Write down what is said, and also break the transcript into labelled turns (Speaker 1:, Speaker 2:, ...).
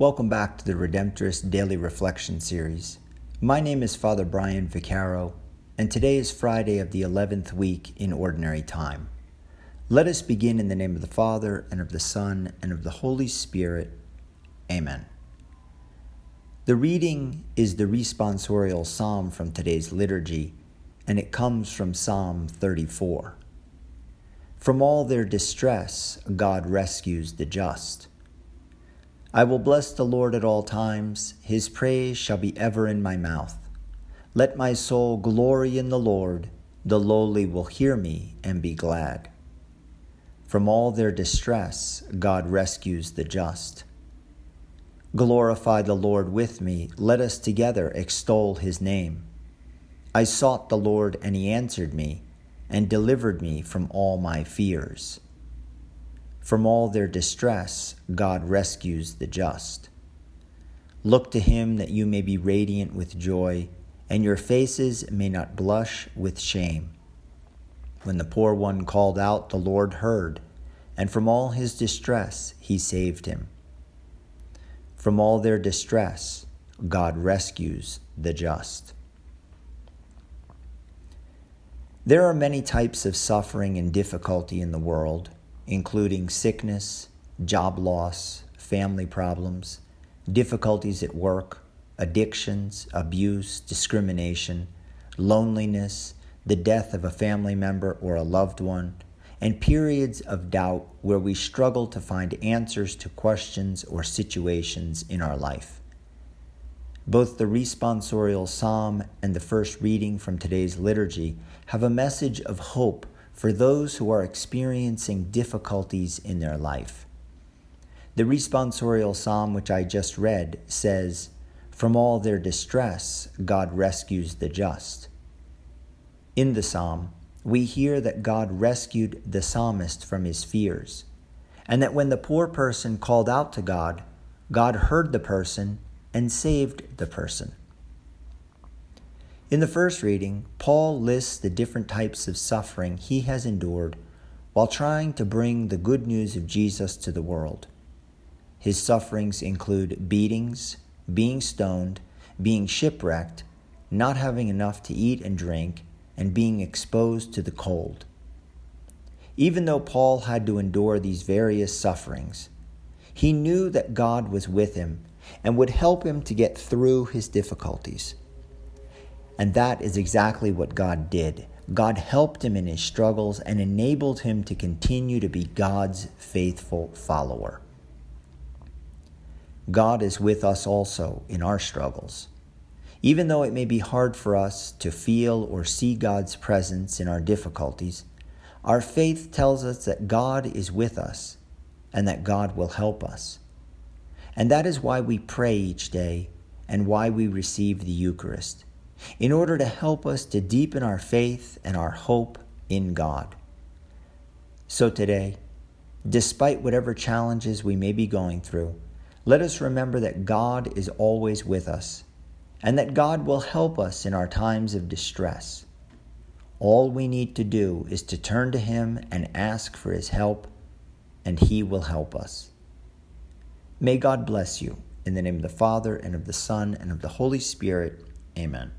Speaker 1: Welcome back to the Redemptorist Daily Reflection Series. My name is Father Brian Vaccaro, and today is Friday of the 11th week in Ordinary Time. Let us begin in the name of the Father, and of the Son, and of the Holy Spirit. Amen. The reading is the responsorial psalm from today's liturgy, and it comes from Psalm 34. From all their distress, God rescues the just. I will bless the Lord at all times, his praise shall be ever in my mouth. Let my soul glory in the Lord, the lowly will hear me and be glad. From all their distress, God rescues the just. Glorify the Lord with me, let us together extol his name. I sought the Lord, and he answered me, and delivered me from all my fears. From all their distress, God rescues the just. Look to him that you may be radiant with joy, and your faces may not blush with shame. When the poor one called out, the Lord heard, and from all his distress he saved him. From all their distress, God rescues the just. There are many types of suffering and difficulty in the world including sickness, job loss, family problems, difficulties at work, addictions, abuse, discrimination, loneliness, the death of a family member or a loved one, and periods of doubt where we struggle to find answers to questions or situations in our life. Both the responsorial psalm and the first reading from today's liturgy have a message of hope for those who are experiencing difficulties in their life. The responsorial psalm, which I just read, says, From all their distress, God rescues the just. In the psalm, we hear that God rescued the psalmist from his fears, and that when the poor person called out to God, God heard the person and saved the person. In the first reading, Paul lists the different types of suffering he has endured while trying to bring the good news of Jesus to the world. His sufferings include beatings, being stoned, being shipwrecked, not having enough to eat and drink, and being exposed to the cold. Even though Paul had to endure these various sufferings, he knew that God was with him and would help him to get through his difficulties. And that is exactly what God did. God helped him in his struggles and enabled him to continue to be God's faithful follower. God is with us also in our struggles. Even though it may be hard for us to feel or see God's presence in our difficulties, our faith tells us that God is with us and that God will help us. And that is why we pray each day and why we receive the Eucharist in order to help us to deepen our faith and our hope in God. So today, despite whatever challenges we may be going through, let us remember that God is always with us and that God will help us in our times of distress. All we need to do is to turn to Him and ask for His help, and He will help us. May God bless you. In the name of the Father, and of the Son, and of the Holy Spirit. Amen.